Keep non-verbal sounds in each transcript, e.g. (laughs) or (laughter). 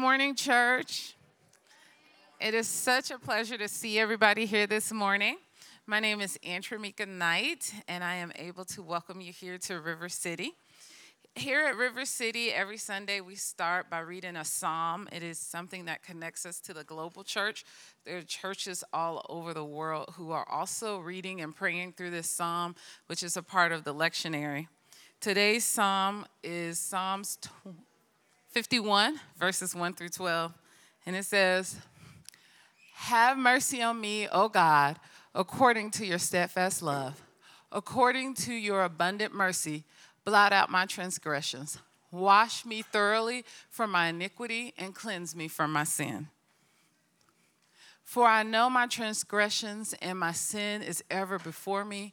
Morning, church. It is such a pleasure to see everybody here this morning. My name is Antramika Knight, and I am able to welcome you here to River City. Here at River City, every Sunday we start by reading a psalm. It is something that connects us to the global church. There are churches all over the world who are also reading and praying through this psalm, which is a part of the lectionary. Today's psalm is Psalms 51, verses 1 through 12. And it says, Have mercy on me, O God, according to your steadfast love. According to your abundant mercy, blot out my transgressions. Wash me thoroughly from my iniquity and cleanse me from my sin. For I know my transgressions and my sin is ever before me.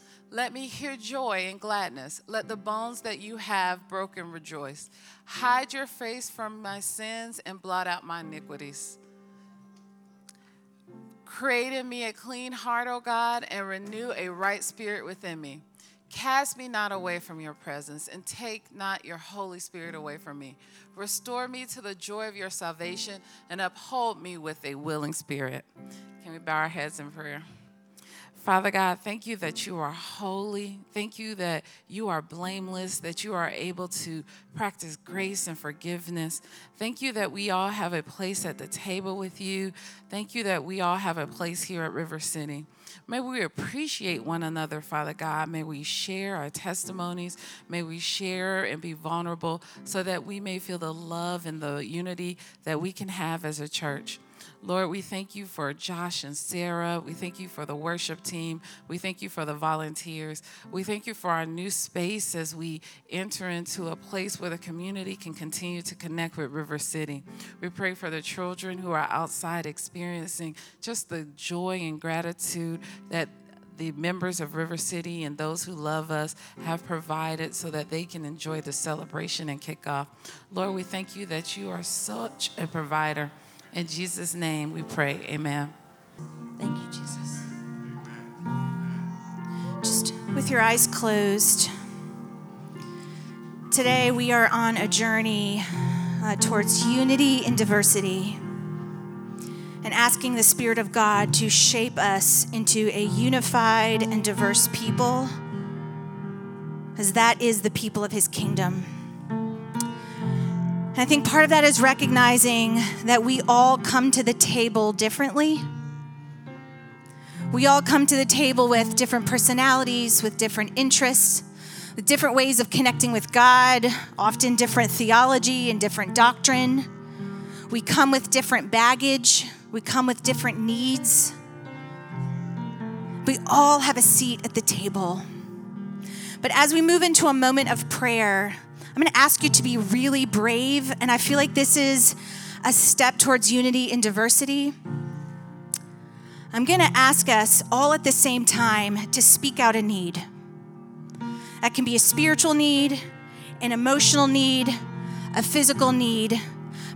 Let me hear joy and gladness. Let the bones that you have broken rejoice. Hide your face from my sins and blot out my iniquities. Create in me a clean heart, O God, and renew a right spirit within me. Cast me not away from your presence, and take not your Holy Spirit away from me. Restore me to the joy of your salvation, and uphold me with a willing spirit. Can we bow our heads in prayer? Father God, thank you that you are holy. Thank you that you are blameless, that you are able to practice grace and forgiveness. Thank you that we all have a place at the table with you. Thank you that we all have a place here at River City. May we appreciate one another, Father God. May we share our testimonies. May we share and be vulnerable so that we may feel the love and the unity that we can have as a church. Lord, we thank you for Josh and Sarah. We thank you for the worship team. We thank you for the volunteers. We thank you for our new space as we enter into a place where the community can continue to connect with River City. We pray for the children who are outside experiencing just the joy and gratitude that the members of River City and those who love us have provided so that they can enjoy the celebration and kickoff. Lord, we thank you that you are such a provider. In Jesus' name we pray. Amen. Thank you, Jesus. Just with your eyes closed, today we are on a journey uh, towards unity and diversity and asking the Spirit of God to shape us into a unified and diverse people, as that is the people of His kingdom. I think part of that is recognizing that we all come to the table differently. We all come to the table with different personalities, with different interests, with different ways of connecting with God, often different theology and different doctrine. We come with different baggage, We come with different needs. We all have a seat at the table. But as we move into a moment of prayer, I'm going to ask you to be really brave. And I feel like this is a step towards unity and diversity. I'm going to ask us all at the same time to speak out a need. That can be a spiritual need, an emotional need, a physical need.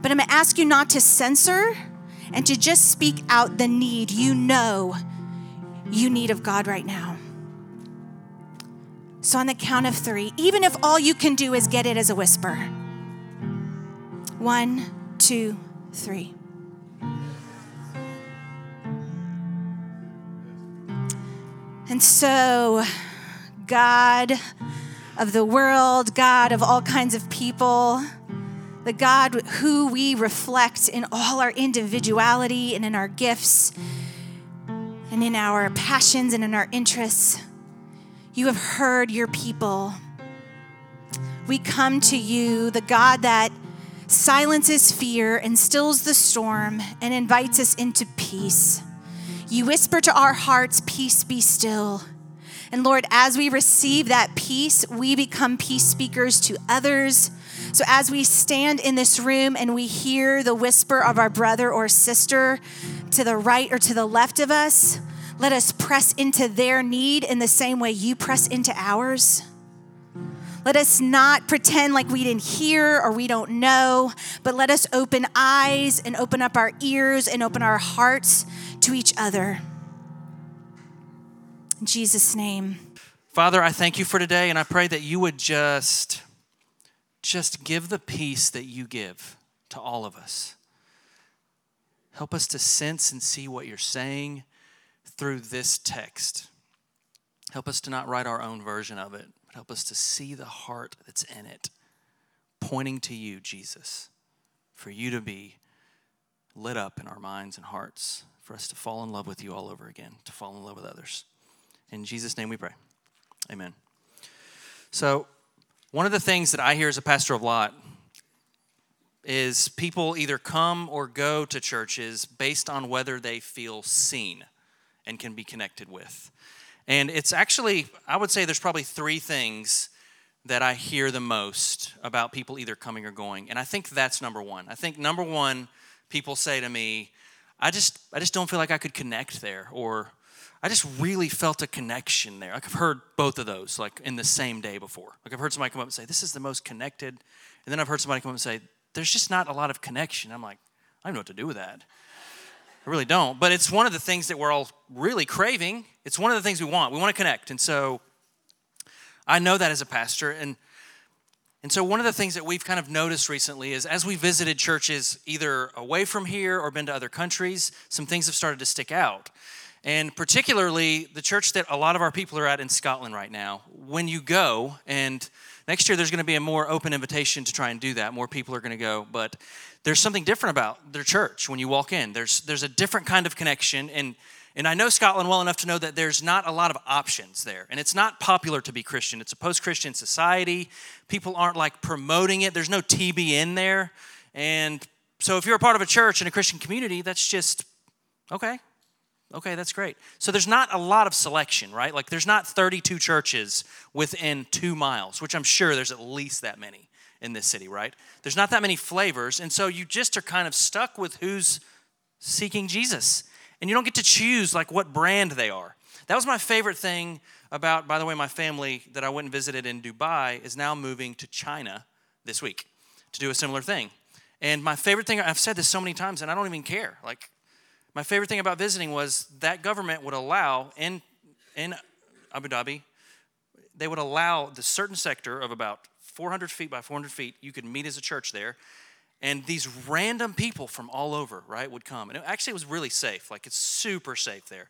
But I'm going to ask you not to censor and to just speak out the need you know you need of God right now. So, on the count of three, even if all you can do is get it as a whisper one, two, three. And so, God of the world, God of all kinds of people, the God who we reflect in all our individuality and in our gifts and in our passions and in our interests. You have heard your people. We come to you, the God that silences fear and stills the storm and invites us into peace. You whisper to our hearts, Peace be still. And Lord, as we receive that peace, we become peace speakers to others. So as we stand in this room and we hear the whisper of our brother or sister to the right or to the left of us, let us press into their need in the same way you press into ours. Let us not pretend like we didn't hear or we don't know, but let us open eyes and open up our ears and open our hearts to each other. In Jesus' name. Father, I thank you for today, and I pray that you would just, just give the peace that you give to all of us. Help us to sense and see what you're saying through this text. Help us to not write our own version of it, but help us to see the heart that's in it, pointing to you, Jesus, for you to be lit up in our minds and hearts, for us to fall in love with you all over again, to fall in love with others. In Jesus' name we pray. Amen. So, one of the things that I hear as a pastor of lot is people either come or go to churches based on whether they feel seen and can be connected with. And it's actually, I would say there's probably three things that I hear the most about people either coming or going. And I think that's number one. I think number one, people say to me, I just I just don't feel like I could connect there or I just really felt a connection there. Like I've heard both of those like in the same day before. Like I've heard somebody come up and say, This is the most connected. And then I've heard somebody come up and say, There's just not a lot of connection. I'm like, I don't know what to do with that. I really don't. But it's one of the things that we're all really craving. It's one of the things we want. We want to connect. And so I know that as a pastor. And and so, one of the things that we've kind of noticed recently is as we visited churches either away from here or been to other countries, some things have started to stick out. And particularly the church that a lot of our people are at in Scotland right now. When you go, and next year there's going to be a more open invitation to try and do that, more people are going to go. But there's something different about their church when you walk in. There's, there's a different kind of connection. And and I know Scotland well enough to know that there's not a lot of options there. And it's not popular to be Christian. It's a post Christian society. People aren't like promoting it, there's no TBN there. And so if you're a part of a church in a Christian community, that's just okay. Okay, that's great. So there's not a lot of selection, right? Like there's not 32 churches within two miles, which I'm sure there's at least that many in this city, right? There's not that many flavors. And so you just are kind of stuck with who's seeking Jesus and you don't get to choose like what brand they are. That was my favorite thing about, by the way, my family that I went and visited in Dubai is now moving to China this week to do a similar thing. And my favorite thing, I've said this so many times and I don't even care. Like, my favorite thing about visiting was that government would allow in, in Abu Dhabi, they would allow the certain sector of about 400 feet by 400 feet, you could meet as a church there. And these random people from all over right would come. And it actually was really safe like it's super safe there.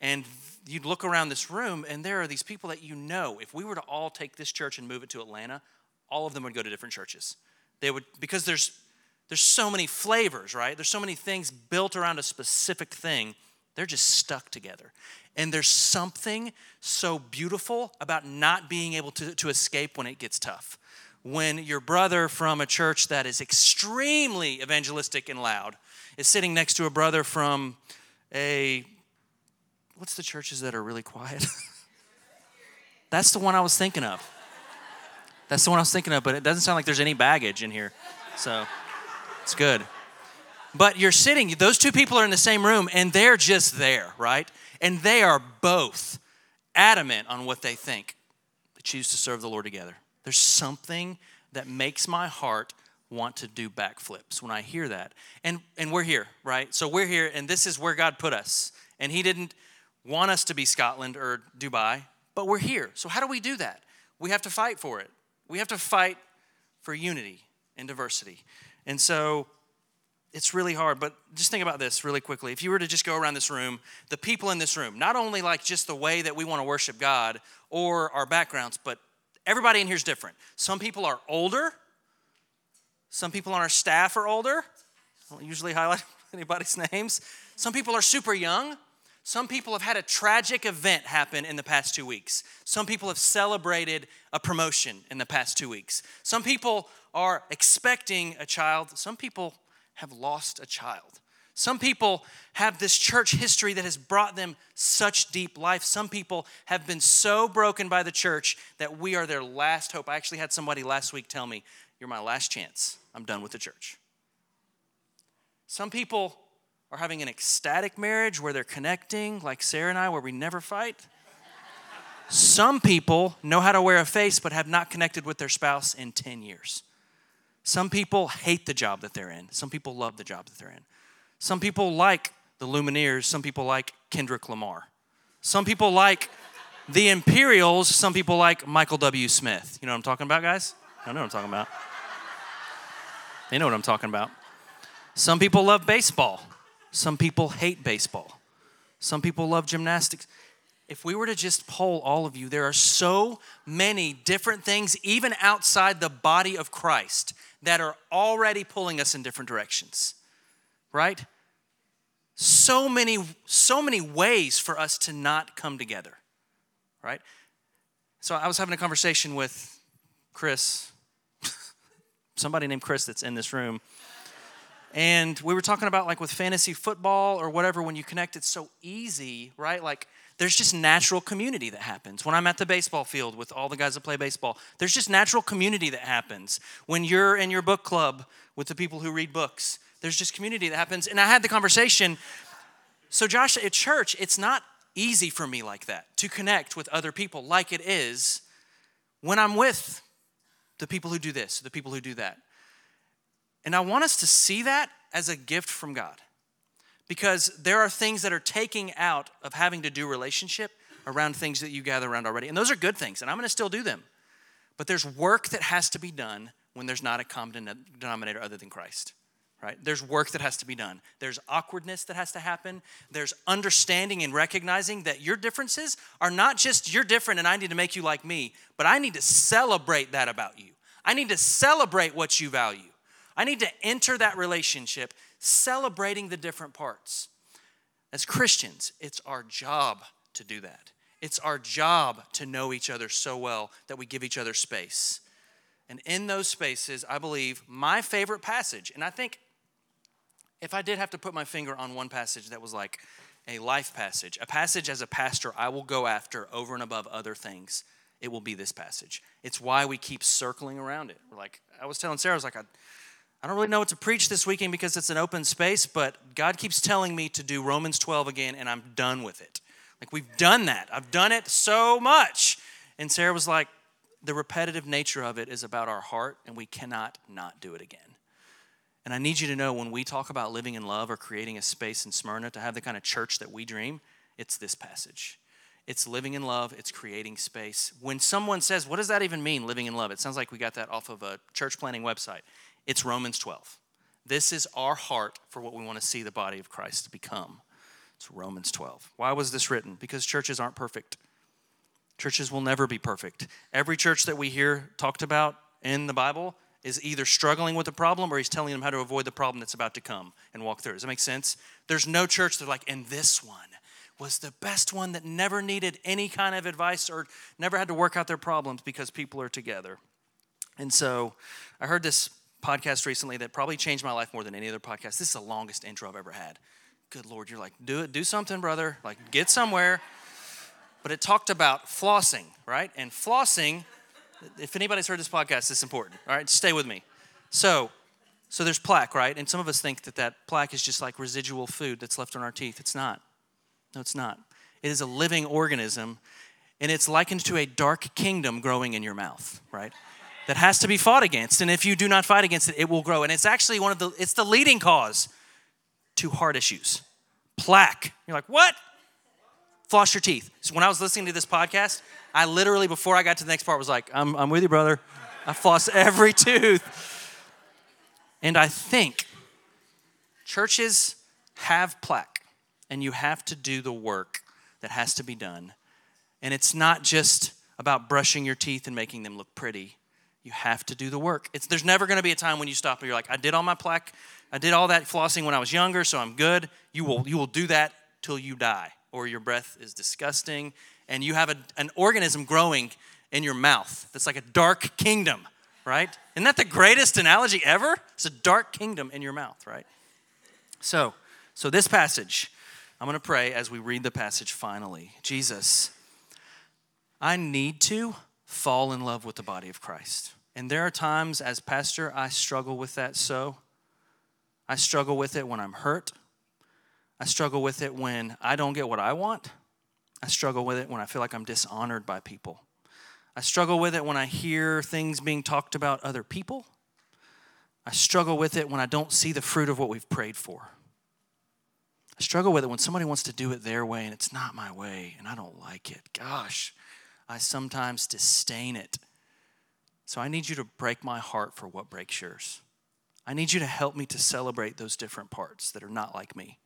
And you'd look around this room and there are these people that you know. If we were to all take this church and move it to atlanta all of them would go to different churches. They would because there's there's so many flavors right? There's so many things built around a specific thing they're just stuck together and there's something so beautiful about not being able to, to escape when it gets tough when your brother from a church that is extremely evangelistic and loud is sitting next to a brother from a what's the churches that are really quiet? (laughs) That's the one I was thinking of. That's the one I was thinking of, but it doesn't sound like there's any baggage in here. So it's good. But you're sitting, those two people are in the same room and they're just there, right? And they are both adamant on what they think. They choose to serve the Lord together. There's something that makes my heart want to do backflips when I hear that. And and we're here, right? So we're here and this is where God put us. And he didn't want us to be Scotland or Dubai, but we're here. So how do we do that? We have to fight for it. We have to fight for unity and diversity. And so it's really hard, but just think about this really quickly. If you were to just go around this room, the people in this room, not only like just the way that we want to worship God or our backgrounds, but everybody in here is different. Some people are older, some people on our staff are older. I don't usually highlight (laughs) anybody's names. Some people are super young. Some people have had a tragic event happen in the past two weeks. Some people have celebrated a promotion in the past two weeks. Some people are expecting a child. Some people have lost a child. Some people have this church history that has brought them such deep life. Some people have been so broken by the church that we are their last hope. I actually had somebody last week tell me, You're my last chance. I'm done with the church. Some people are having an ecstatic marriage where they're connecting, like Sarah and I, where we never fight. Some people know how to wear a face but have not connected with their spouse in 10 years. Some people hate the job that they're in. Some people love the job that they're in. Some people like the Lumineers. Some people like Kendrick Lamar. Some people like the Imperials. Some people like Michael W. Smith. You know what I'm talking about, guys? I know what I'm talking about. They know what I'm talking about. Some people love baseball. Some people hate baseball. Some people love gymnastics. If we were to just poll all of you, there are so many different things, even outside the body of Christ, that are already pulling us in different directions. Right? So many, so many ways for us to not come together. Right? So I was having a conversation with Chris, (laughs) somebody named Chris that's in this room. And we were talking about like with fantasy football or whatever, when you connect, it's so easy, right? Like there's just natural community that happens. When I'm at the baseball field with all the guys that play baseball, there's just natural community that happens. When you're in your book club with the people who read books, there's just community that happens. And I had the conversation. So, Josh, at church, it's not easy for me like that to connect with other people like it is when I'm with the people who do this, the people who do that. And I want us to see that as a gift from God. Because there are things that are taking out of having to do relationship around things that you gather around already. And those are good things, and I'm gonna still do them. But there's work that has to be done when there's not a common denominator other than Christ, right? There's work that has to be done. There's awkwardness that has to happen. There's understanding and recognizing that your differences are not just you're different and I need to make you like me, but I need to celebrate that about you. I need to celebrate what you value. I need to enter that relationship celebrating the different parts. As Christians, it's our job to do that. It's our job to know each other so well that we give each other space. And in those spaces, I believe my favorite passage, and I think if I did have to put my finger on one passage that was like a life passage, a passage as a pastor I will go after over and above other things, it will be this passage. It's why we keep circling around it. We're like, I was telling Sarah, I was like, I, I don't really know what to preach this weekend because it's an open space, but God keeps telling me to do Romans 12 again, and I'm done with it. Like, we've done that. I've done it so much. And Sarah was like, the repetitive nature of it is about our heart, and we cannot not do it again. And I need you to know when we talk about living in love or creating a space in Smyrna to have the kind of church that we dream, it's this passage. It's living in love, it's creating space. When someone says, What does that even mean, living in love? It sounds like we got that off of a church planning website. It's Romans 12. This is our heart for what we want to see the body of Christ become. It's Romans 12. Why was this written? Because churches aren't perfect. Churches will never be perfect. Every church that we hear talked about in the Bible is either struggling with a problem or he's telling them how to avoid the problem that's about to come and walk through. Does that make sense? There's no church that like, and this one was the best one that never needed any kind of advice or never had to work out their problems because people are together. And so I heard this podcast recently that probably changed my life more than any other podcast. This is the longest intro I've ever had. Good Lord, you're like, do it, do something, brother. Like, get somewhere. But it talked about flossing, right? And flossing, if anybody's heard this podcast, it's important. All right, stay with me. So, so there's plaque, right? And some of us think that that plaque is just like residual food that's left on our teeth. It's not. No, it's not. It is a living organism, and it's likened to a dark kingdom growing in your mouth, right? That has to be fought against. And if you do not fight against it, it will grow. And it's actually one of the, it's the leading cause to heart issues. Plaque. You're like, what? Floss your teeth. So when I was listening to this podcast, I literally, before I got to the next part, was like, I'm, I'm with you, brother. I floss (laughs) every tooth. And I think churches have plaque, and you have to do the work that has to be done. And it's not just about brushing your teeth and making them look pretty. You have to do the work. It's, there's never going to be a time when you stop and you're like, I did all my plaque, I did all that flossing when I was younger, so I'm good. You will, you will do that till you die, or your breath is disgusting, and you have a, an organism growing in your mouth that's like a dark kingdom, right? Isn't that the greatest analogy ever? It's a dark kingdom in your mouth, right? So, so this passage, I'm going to pray as we read the passage finally. Jesus, I need to fall in love with the body of Christ. And there are times as pastor I struggle with that so. I struggle with it when I'm hurt. I struggle with it when I don't get what I want. I struggle with it when I feel like I'm dishonored by people. I struggle with it when I hear things being talked about other people. I struggle with it when I don't see the fruit of what we've prayed for. I struggle with it when somebody wants to do it their way and it's not my way and I don't like it. Gosh, I sometimes disdain it. So I need you to break my heart for what breaks yours. I need you to help me to celebrate those different parts that are not like me.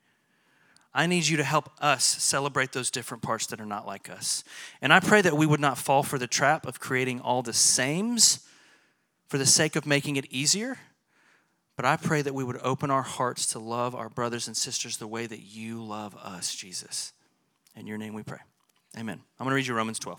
I need you to help us celebrate those different parts that are not like us. And I pray that we would not fall for the trap of creating all the sames for the sake of making it easier. But I pray that we would open our hearts to love our brothers and sisters the way that you love us, Jesus. In your name we pray. Amen. I'm going to read you Romans 12.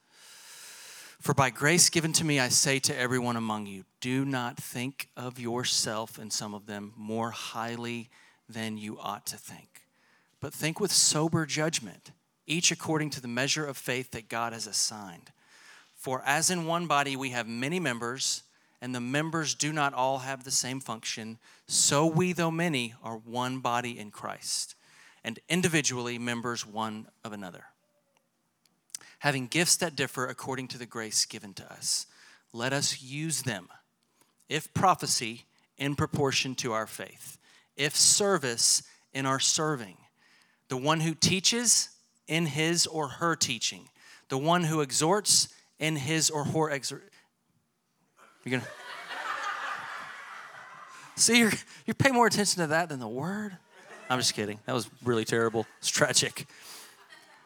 For by grace given to me, I say to everyone among you, do not think of yourself and some of them more highly than you ought to think, but think with sober judgment, each according to the measure of faith that God has assigned. For as in one body we have many members, and the members do not all have the same function, so we, though many, are one body in Christ, and individually members one of another having gifts that differ according to the grace given to us. Let us use them. If prophecy, in proportion to our faith. If service, in our serving. The one who teaches, in his or her teaching. The one who exhorts, in his or her exhort. You're gonna. (laughs) See, you're, you pay more attention to that than the word. I'm just kidding. That was really terrible. It's tragic.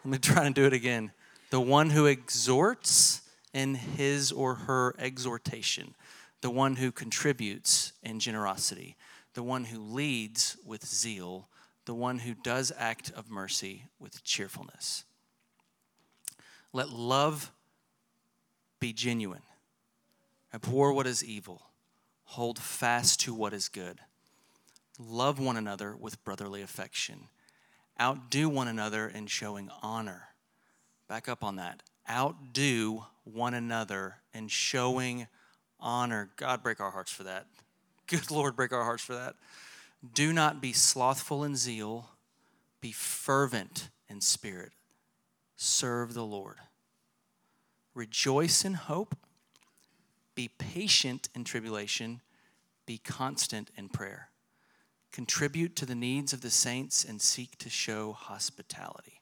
Let me try and do it again the one who exhorts in his or her exhortation, the one who contributes in generosity, the one who leads with zeal, the one who does act of mercy with cheerfulness. Let love be genuine. Abhor what is evil. Hold fast to what is good. Love one another with brotherly affection. Outdo one another in showing honor Back up on that. Outdo one another in showing honor. God, break our hearts for that. Good Lord, break our hearts for that. Do not be slothful in zeal, be fervent in spirit. Serve the Lord. Rejoice in hope, be patient in tribulation, be constant in prayer. Contribute to the needs of the saints and seek to show hospitality.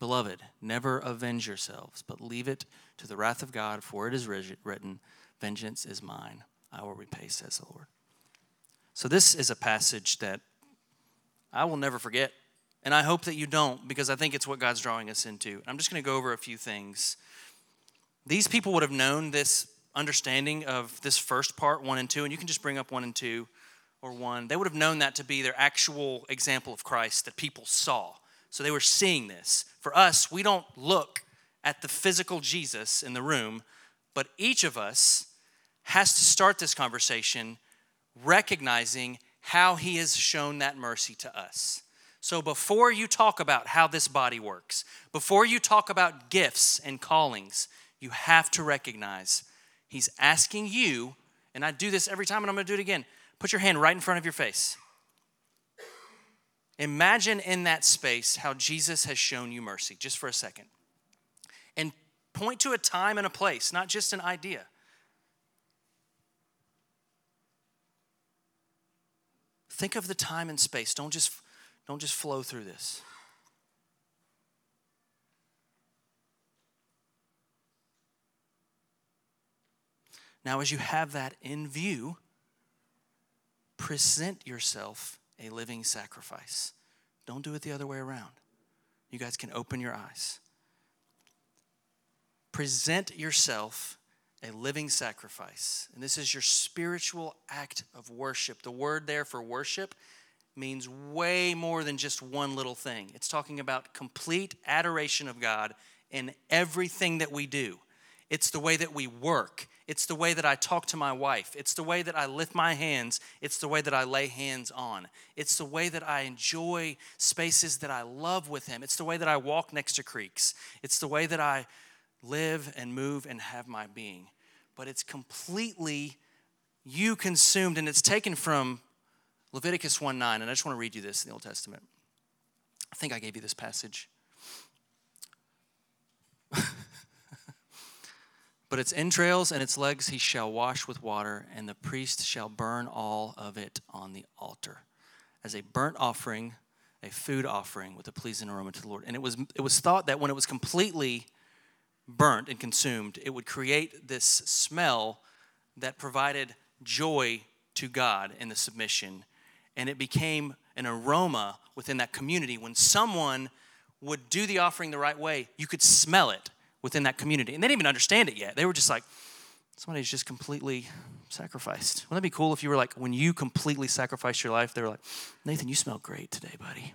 Beloved, never avenge yourselves, but leave it to the wrath of God, for it is written, Vengeance is mine, I will repay, says the Lord. So, this is a passage that I will never forget. And I hope that you don't, because I think it's what God's drawing us into. I'm just going to go over a few things. These people would have known this understanding of this first part, one and two, and you can just bring up one and two or one. They would have known that to be their actual example of Christ that people saw. So they were seeing this. For us, we don't look at the physical Jesus in the room, but each of us has to start this conversation recognizing how he has shown that mercy to us. So before you talk about how this body works, before you talk about gifts and callings, you have to recognize he's asking you, and I do this every time and I'm to do it again. Put your hand right in front of your face. Imagine in that space how Jesus has shown you mercy, just for a second. And point to a time and a place, not just an idea. Think of the time and space. Don't just, don't just flow through this. Now, as you have that in view, present yourself a living sacrifice. Don't do it the other way around. You guys can open your eyes. Present yourself a living sacrifice. And this is your spiritual act of worship. The word there for worship means way more than just one little thing. It's talking about complete adoration of God in everything that we do. It's the way that we work. It's the way that I talk to my wife. It's the way that I lift my hands. It's the way that I lay hands on. It's the way that I enjoy spaces that I love with Him. It's the way that I walk next to creeks. It's the way that I live and move and have my being. But it's completely you consumed, and it's taken from Leviticus 1 9. And I just want to read you this in the Old Testament. I think I gave you this passage. But its entrails and its legs he shall wash with water, and the priest shall burn all of it on the altar as a burnt offering, a food offering with a pleasing aroma to the Lord. And it was, it was thought that when it was completely burnt and consumed, it would create this smell that provided joy to God in the submission. And it became an aroma within that community. When someone would do the offering the right way, you could smell it within that community. And they didn't even understand it yet. They were just like, somebody's just completely sacrificed. Wouldn't that be cool if you were like, when you completely sacrificed your life, they were like, Nathan, you smell great today, buddy.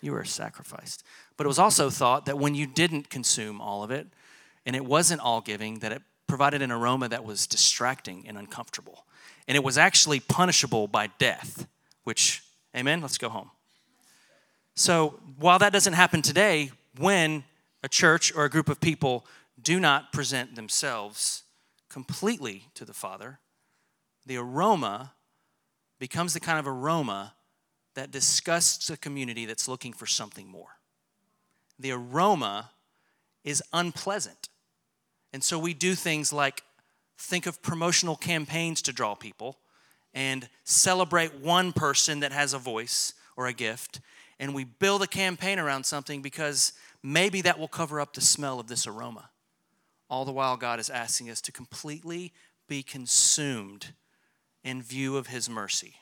You were sacrificed. But it was also thought that when you didn't consume all of it, and it wasn't all giving, that it provided an aroma that was distracting and uncomfortable. And it was actually punishable by death, which, amen, let's go home. So while that doesn't happen today, when a church or a group of people do not present themselves completely to the Father, the aroma becomes the kind of aroma that disgusts a community that's looking for something more. The aroma is unpleasant. And so we do things like think of promotional campaigns to draw people and celebrate one person that has a voice or a gift. And we build a campaign around something because maybe that will cover up the smell of this aroma. All the while, God is asking us to completely be consumed in view of His mercy.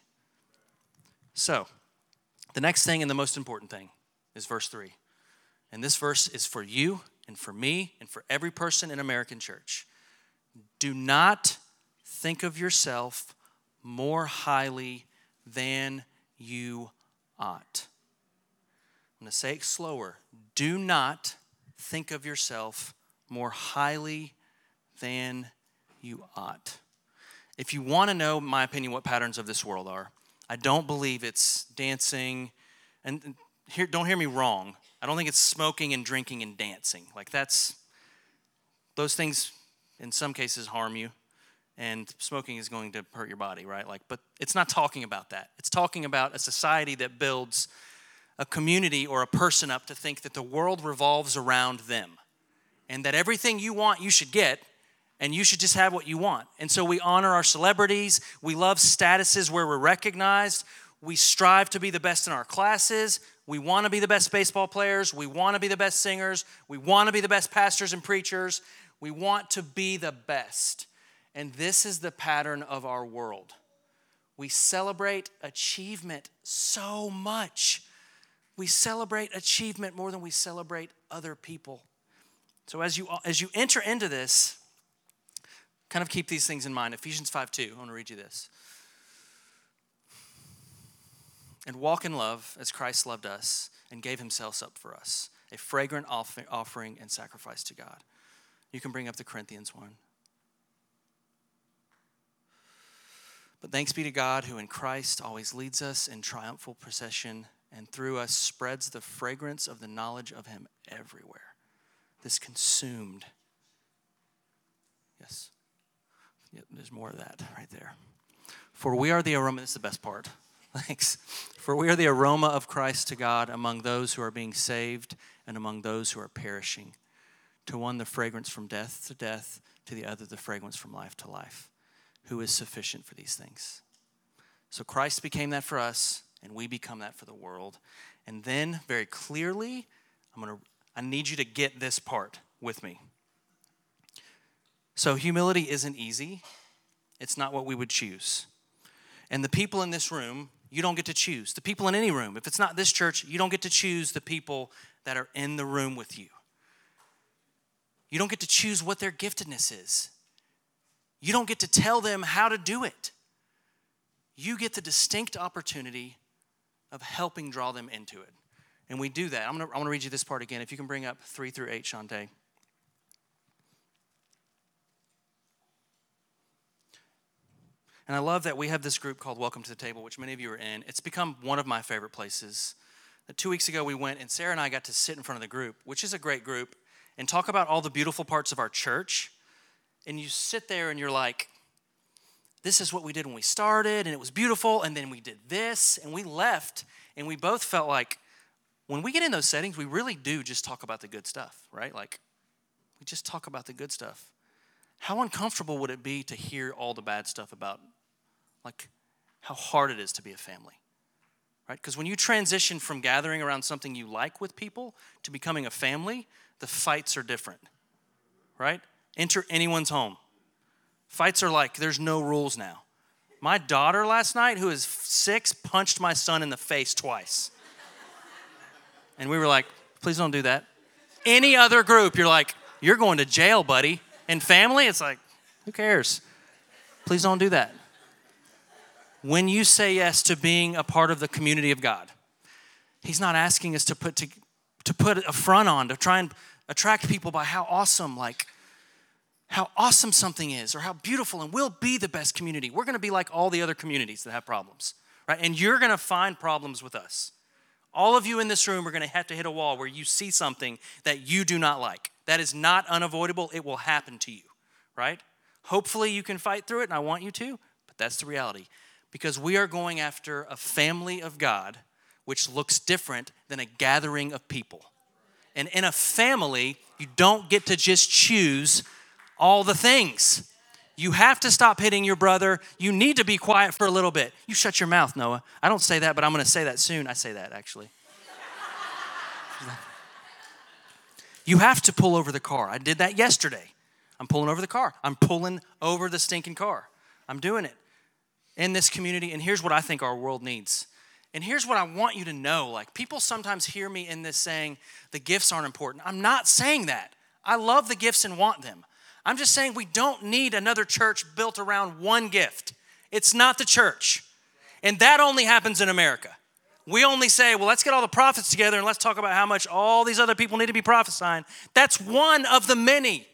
So, the next thing and the most important thing is verse 3. And this verse is for you and for me and for every person in American church. Do not think of yourself more highly than you ought. I'm going to say it slower. Do not think of yourself more highly than you ought. If you want to know, my opinion, what patterns of this world are, I don't believe it's dancing. And here, don't hear me wrong. I don't think it's smoking and drinking and dancing. Like that's, those things in some cases harm you and smoking is going to hurt your body, right? Like, but it's not talking about that. It's talking about a society that builds a community or a person up to think that the world revolves around them and that everything you want you should get and you should just have what you want. And so we honor our celebrities, we love statuses where we're recognized, we strive to be the best in our classes, we want to be the best baseball players, we want to be the best singers, we want to be the best pastors and preachers, we want to be the best. And this is the pattern of our world. We celebrate achievement so much. We celebrate achievement more than we celebrate other people. So as you as you enter into this, kind of keep these things in mind. Ephesians 5 2. I want to read you this. And walk in love as Christ loved us and gave himself up for us, a fragrant offering and sacrifice to God. You can bring up the Corinthians one. But thanks be to God who in Christ always leads us in triumphal procession and through us spreads the fragrance of the knowledge of him everywhere. This consumed. Yes. Yep, there's more of that right there. For we are the aroma, this is the best part. (laughs) Thanks. For we are the aroma of Christ to God among those who are being saved and among those who are perishing. To one, the fragrance from death to death, to the other, the fragrance from life to life. Who is sufficient for these things? So Christ became that for us, and we become that for the world. And then, very clearly, I'm going to, I need you to get this part with me. So, humility isn't easy, it's not what we would choose. And the people in this room, you don't get to choose. The people in any room, if it's not this church, you don't get to choose the people that are in the room with you. You don't get to choose what their giftedness is. You don't get to tell them how to do it. You get the distinct opportunity of helping draw them into it. And we do that. I'm gonna, I'm gonna read you this part again. If you can bring up three through eight, Shantae. And I love that we have this group called Welcome to the Table, which many of you are in. It's become one of my favorite places. Two weeks ago, we went, and Sarah and I got to sit in front of the group, which is a great group, and talk about all the beautiful parts of our church. And you sit there and you're like, this is what we did when we started, and it was beautiful, and then we did this, and we left, and we both felt like when we get in those settings, we really do just talk about the good stuff, right? Like, we just talk about the good stuff. How uncomfortable would it be to hear all the bad stuff about like how hard it is to be a family. Right? Because when you transition from gathering around something you like with people to becoming a family, the fights are different. Right? Enter anyone's home. Fights are like there's no rules now. My daughter last night, who is six, punched my son in the face twice. And we were like, please don't do that. Any other group, you're like, you're going to jail, buddy. And family, it's like, who cares? Please don't do that when you say yes to being a part of the community of God. He's not asking us to put to, to put a front on to try and attract people by how awesome like how awesome something is or how beautiful and we'll be the best community. We're going to be like all the other communities that have problems, right? And you're going to find problems with us. All of you in this room are going to have to hit a wall where you see something that you do not like. That is not unavoidable. It will happen to you, right? Hopefully you can fight through it and I want you to, but that's the reality because we are going after a family of God which looks different than a gathering of people. And in a family, you don't get to just choose all the things. You have to stop hitting your brother. You need to be quiet for a little bit. You shut your mouth, Noah. I don't say that, but I'm going to say that soon. I say that actually. you have to pull over the car. I did that yesterday. I'm pulling over the car. I'm pulling over the stinking car. I'm doing it in this community, and here's what I think our world needs. And here's what I want you to know like, people sometimes hear me in this saying, the gifts aren't important. I'm not saying that. I love the gifts and want them. I'm just saying we don't need another church built around one gift. It's not the church. And that only happens in America. We only say, well, let's get all the prophets together and let's talk about how much all these other people need to be prophesying. That's one of the many.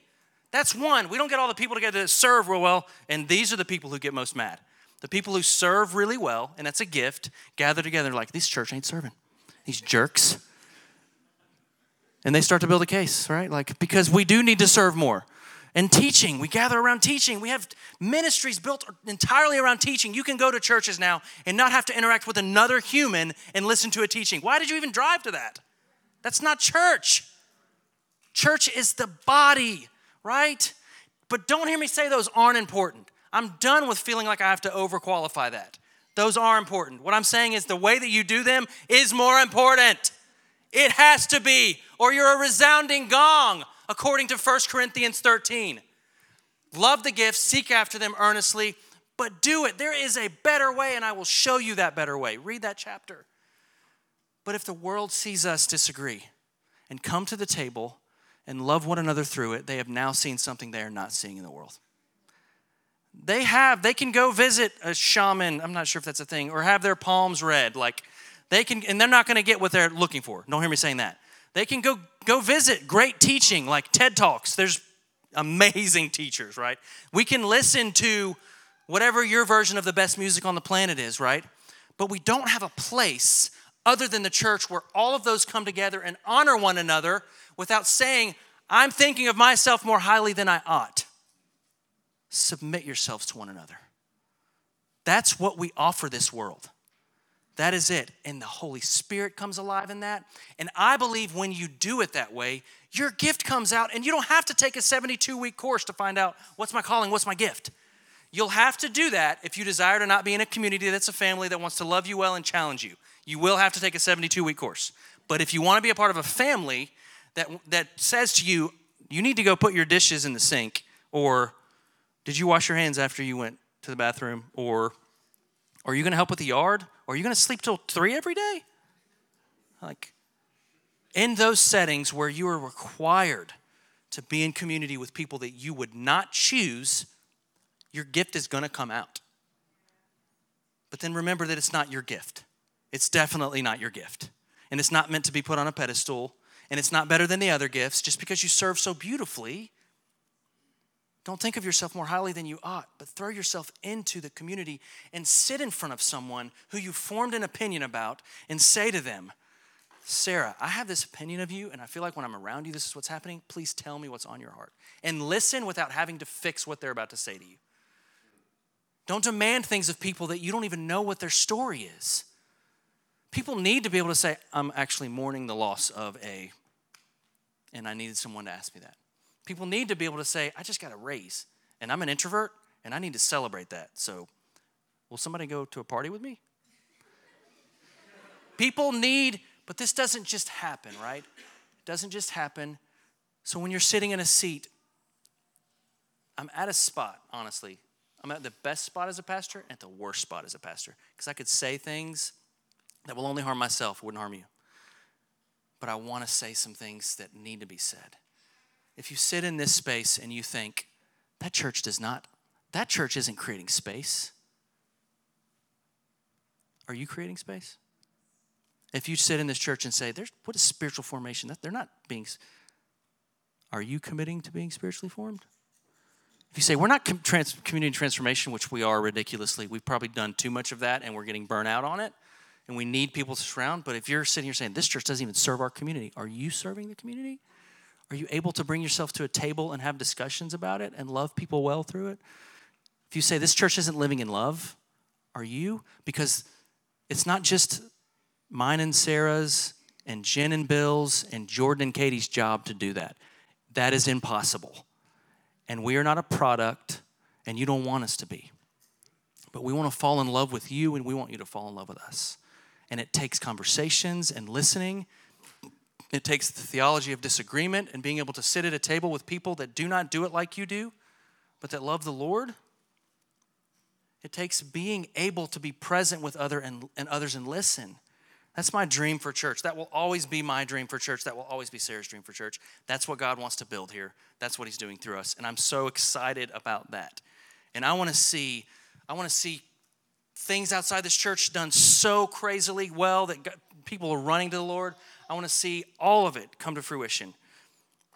That's one. We don't get all the people together that serve real well, and these are the people who get most mad. The people who serve really well, and that's a gift, gather together like, this church ain't serving. These jerks. And they start to build a case, right? Like, because we do need to serve more. And teaching. We gather around teaching. We have ministries built entirely around teaching. You can go to churches now and not have to interact with another human and listen to a teaching. Why did you even drive to that? That's not church. Church is the body, right? But don't hear me say those aren't important. I'm done with feeling like I have to overqualify that. Those are important. What I'm saying is the way that you do them is more important. It has to be, or you're a resounding gong, according to 1 Corinthians 13. Love the gifts, seek after them earnestly, but do it. There is a better way, and I will show you that better way. Read that chapter. But if the world sees us disagree and come to the table and love one another through it, they have now seen something they are not seeing in the world. They have, they can go visit a shaman, I'm not sure if that's a thing, or have their palms read. Like, they can, and they're not to get what they're looking for. Don't hear me saying that. They can go go visit great teaching like TED Talks. There's amazing teachers, right? We can listen to whatever your version of the best music on the planet is, right? But we don't have a place other than the church where all of those come together and honor one another without saying, I'm thinking of myself more highly than I ought. Submit yourselves to one another. That's what we offer this world. That is it. And the Holy Spirit comes alive in that. And I believe when you do it that way, your gift comes out, and you don't have to take a 72 week course to find out what's my calling, what's my gift. You'll have to do that if you desire to not be in a community that's a family that wants to love you well and challenge you. You will have to take a 72 week course. But if you want to be a part of a family that, that says to you, you need to go put your dishes in the sink, or did you wash your hands after you went to the bathroom, or are you going to help with the yard? Or are you going to sleep till three every day? Like, in those settings where you are required to be in community with people that you would not choose, your gift is going to come out. But then remember that it's not your gift. It's definitely not your gift. And it's not meant to be put on a pedestal. And it's not better than the other gifts. Just because you serve so beautifully don't think of yourself more highly than you ought, but throw yourself into the community and sit in front of someone who you formed an opinion about and say to them, Sarah, I have this opinion of you, and I feel like when I'm around you, this is what's happening. Please tell me what's on your heart. And listen without having to fix what they're about to say to you. Don't demand things of people that you don't even know what their story is. People need to be able to say, I'm actually mourning the loss of a, and I needed someone to ask me that. People need to be able to say, I just got a raise, and I'm an introvert, and I need to celebrate that. So, will somebody go to a party with me? People need, but this doesn't just happen, right? It doesn't just happen. So, when you're sitting in a seat, I'm at a spot, honestly. I'm at the best spot as a pastor and at the worst spot as a pastor because I could say things that will only harm myself, wouldn't harm you. But I want to say some things that need to be said if you sit in this space and you think, that church does not, that church isn't creating space. Are you creating space? If you sit in this church and say, There's, what is spiritual formation? That they're not being, are you committing to being spiritually formed? If you say, We're not com- trans- community transformation, which we are ridiculously, we've probably done too much of that and we're getting burnt out on it and we need people to surround. But if you're sitting here saying, This church doesn't even serve our community, are you serving the community? Are you able to bring yourself to a table and have discussions about it and love people well through it? If you say this church isn't living in love, are you? Because it's not just mine and Sarah's and Jen and Bill's and Jordan and Katie's job to do that. That is impossible. And we are not a product, and you don't want us to be. But we want to fall in love with you, and we want you to fall in love with us. And it takes conversations and listening it takes the theology of disagreement and being able to sit at a table with people that do not do it like you do, but that love the Lord. It takes being able to be present with other and, and others and listen. That's my dream for church. That will always be my dream for church. That will always be Sarah's dream for church. That's what God wants to build here. That's what He's doing through us. And I'm so excited about that. And I want to see, I want to see things outside this church done so crazily well that people are running to the Lord. I want to see all of it come to fruition.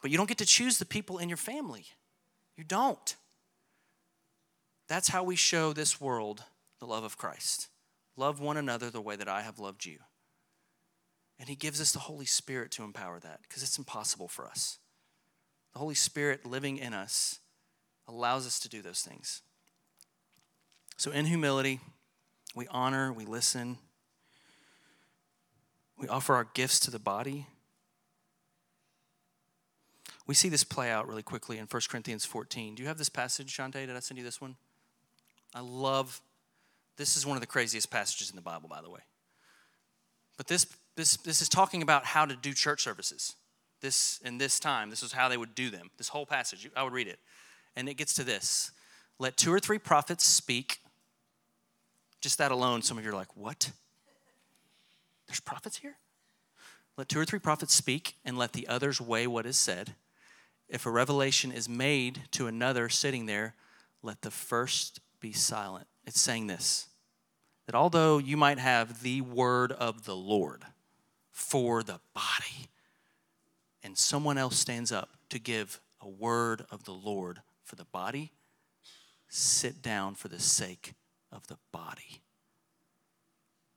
But you don't get to choose the people in your family. You don't. That's how we show this world the love of Christ. Love one another the way that I have loved you. And He gives us the Holy Spirit to empower that because it's impossible for us. The Holy Spirit living in us allows us to do those things. So, in humility, we honor, we listen, we offer our gifts to the body. We see this play out really quickly in 1 Corinthians 14. Do you have this passage, Shante? Did I send you this one? I love this is one of the craziest passages in the Bible, by the way. But this this this is talking about how to do church services. This in this time, this is how they would do them. This whole passage, I would read it. And it gets to this. Let two or three prophets speak. Just that alone, some of you are like, what? There's prophets here? Let two or three prophets speak, and let the others weigh what is said. If a revelation is made to another sitting there, let the first be silent. It's saying this that although you might have the word of the Lord for the body, and someone else stands up to give a word of the Lord for the body, sit down for the sake of the body.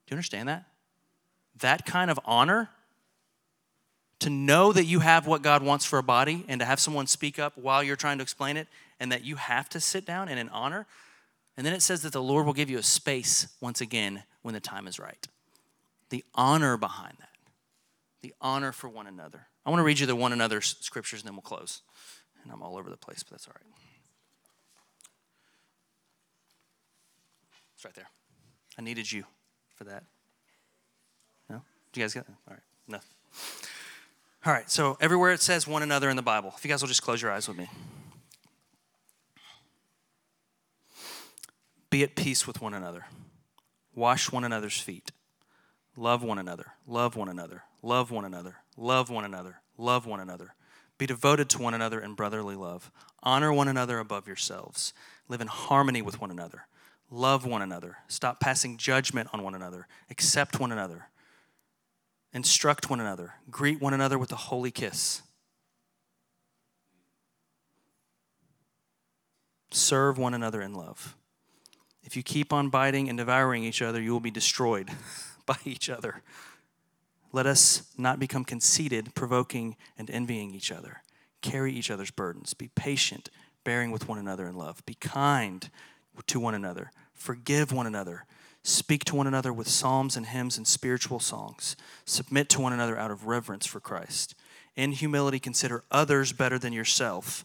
Do you understand that? That kind of honor, to know that you have what God wants for a body and to have someone speak up while you're trying to explain it and that you have to sit down in an honor. And then it says that the Lord will give you a space once again when the time is right. The honor behind that, the honor for one another. I want to read you the one another scriptures and then we'll close. And I'm all over the place, but that's all right. It's right there. I needed you for that. Do you guys get that? All right. No. All right. So everywhere it says one another in the Bible, if you guys will just close your eyes with me. Be at peace with one another. Wash one another's feet. Love one another. Love one another. Love one another. Love one another. Love one another. Be devoted to one another in brotherly love. Honor one another above yourselves. Live in harmony with one another. Love one another. Stop passing judgment on one another. Accept one another. Instruct one another. Greet one another with a holy kiss. Serve one another in love. If you keep on biting and devouring each other, you will be destroyed (laughs) by each other. Let us not become conceited, provoking and envying each other. Carry each other's burdens. Be patient, bearing with one another in love. Be kind to one another. Forgive one another. Speak to one another with psalms and hymns and spiritual songs. Submit to one another out of reverence for Christ. In humility, consider others better than yourself.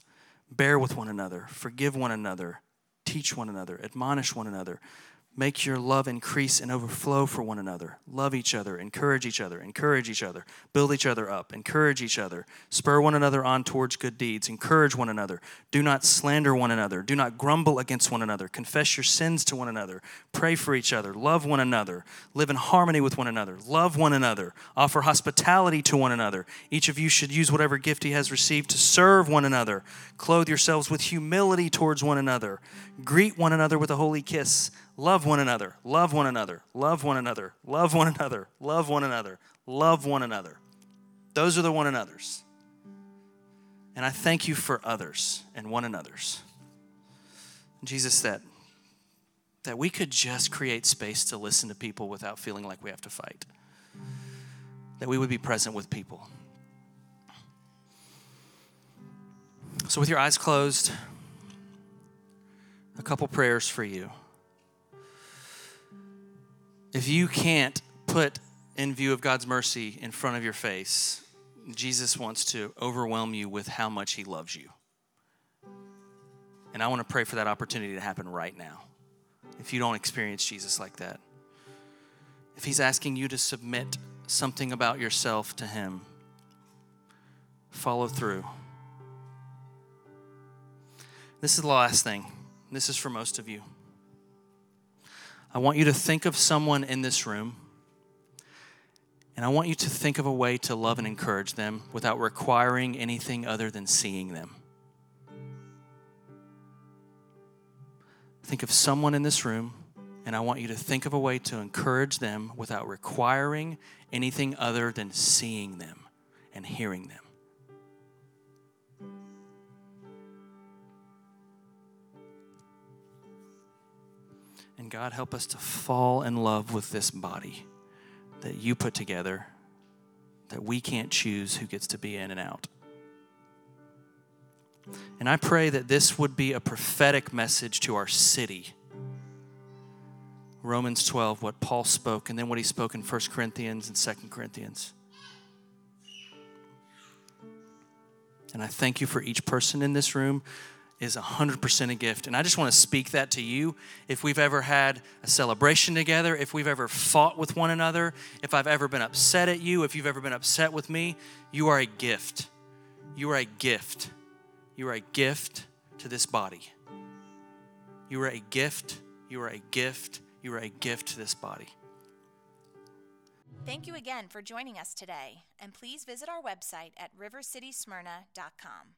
Bear with one another. Forgive one another. Teach one another. Admonish one another. Make your love increase and overflow for one another. Love each other, encourage each other, encourage each other, build each other up, encourage each other, spur one another on towards good deeds, encourage one another. Do not slander one another, do not grumble against one another, confess your sins to one another, pray for each other, love one another, live in harmony with one another, love one another, offer hospitality to one another. Each of you should use whatever gift he has received to serve one another. Clothe yourselves with humility towards one another. Greet one another with a holy kiss. Love one another, love one another, love one another, love one another, love one another, love one another. Those are the one another's. And I thank you for others and one another's. Jesus, that, that we could just create space to listen to people without feeling like we have to fight. That we would be present with people. So, with your eyes closed, a couple prayers for you. If you can't put in view of God's mercy in front of your face, Jesus wants to overwhelm you with how much he loves you. And I want to pray for that opportunity to happen right now. If you don't experience Jesus like that, if he's asking you to submit something about yourself to him, follow through. This is the last thing. This is for most of you. I want you to think of someone in this room, and I want you to think of a way to love and encourage them without requiring anything other than seeing them. Think of someone in this room, and I want you to think of a way to encourage them without requiring anything other than seeing them and hearing them. And God, help us to fall in love with this body that you put together, that we can't choose who gets to be in and out. And I pray that this would be a prophetic message to our city. Romans 12, what Paul spoke, and then what he spoke in 1 Corinthians and 2 Corinthians. And I thank you for each person in this room is 100% a gift. And I just want to speak that to you. If we've ever had a celebration together, if we've ever fought with one another, if I've ever been upset at you, if you've ever been upset with me, you are a gift. You are a gift. You are a gift to this body. You are a gift. You are a gift. You are a gift to this body. Thank you again for joining us today, and please visit our website at rivercitysmyrna.com.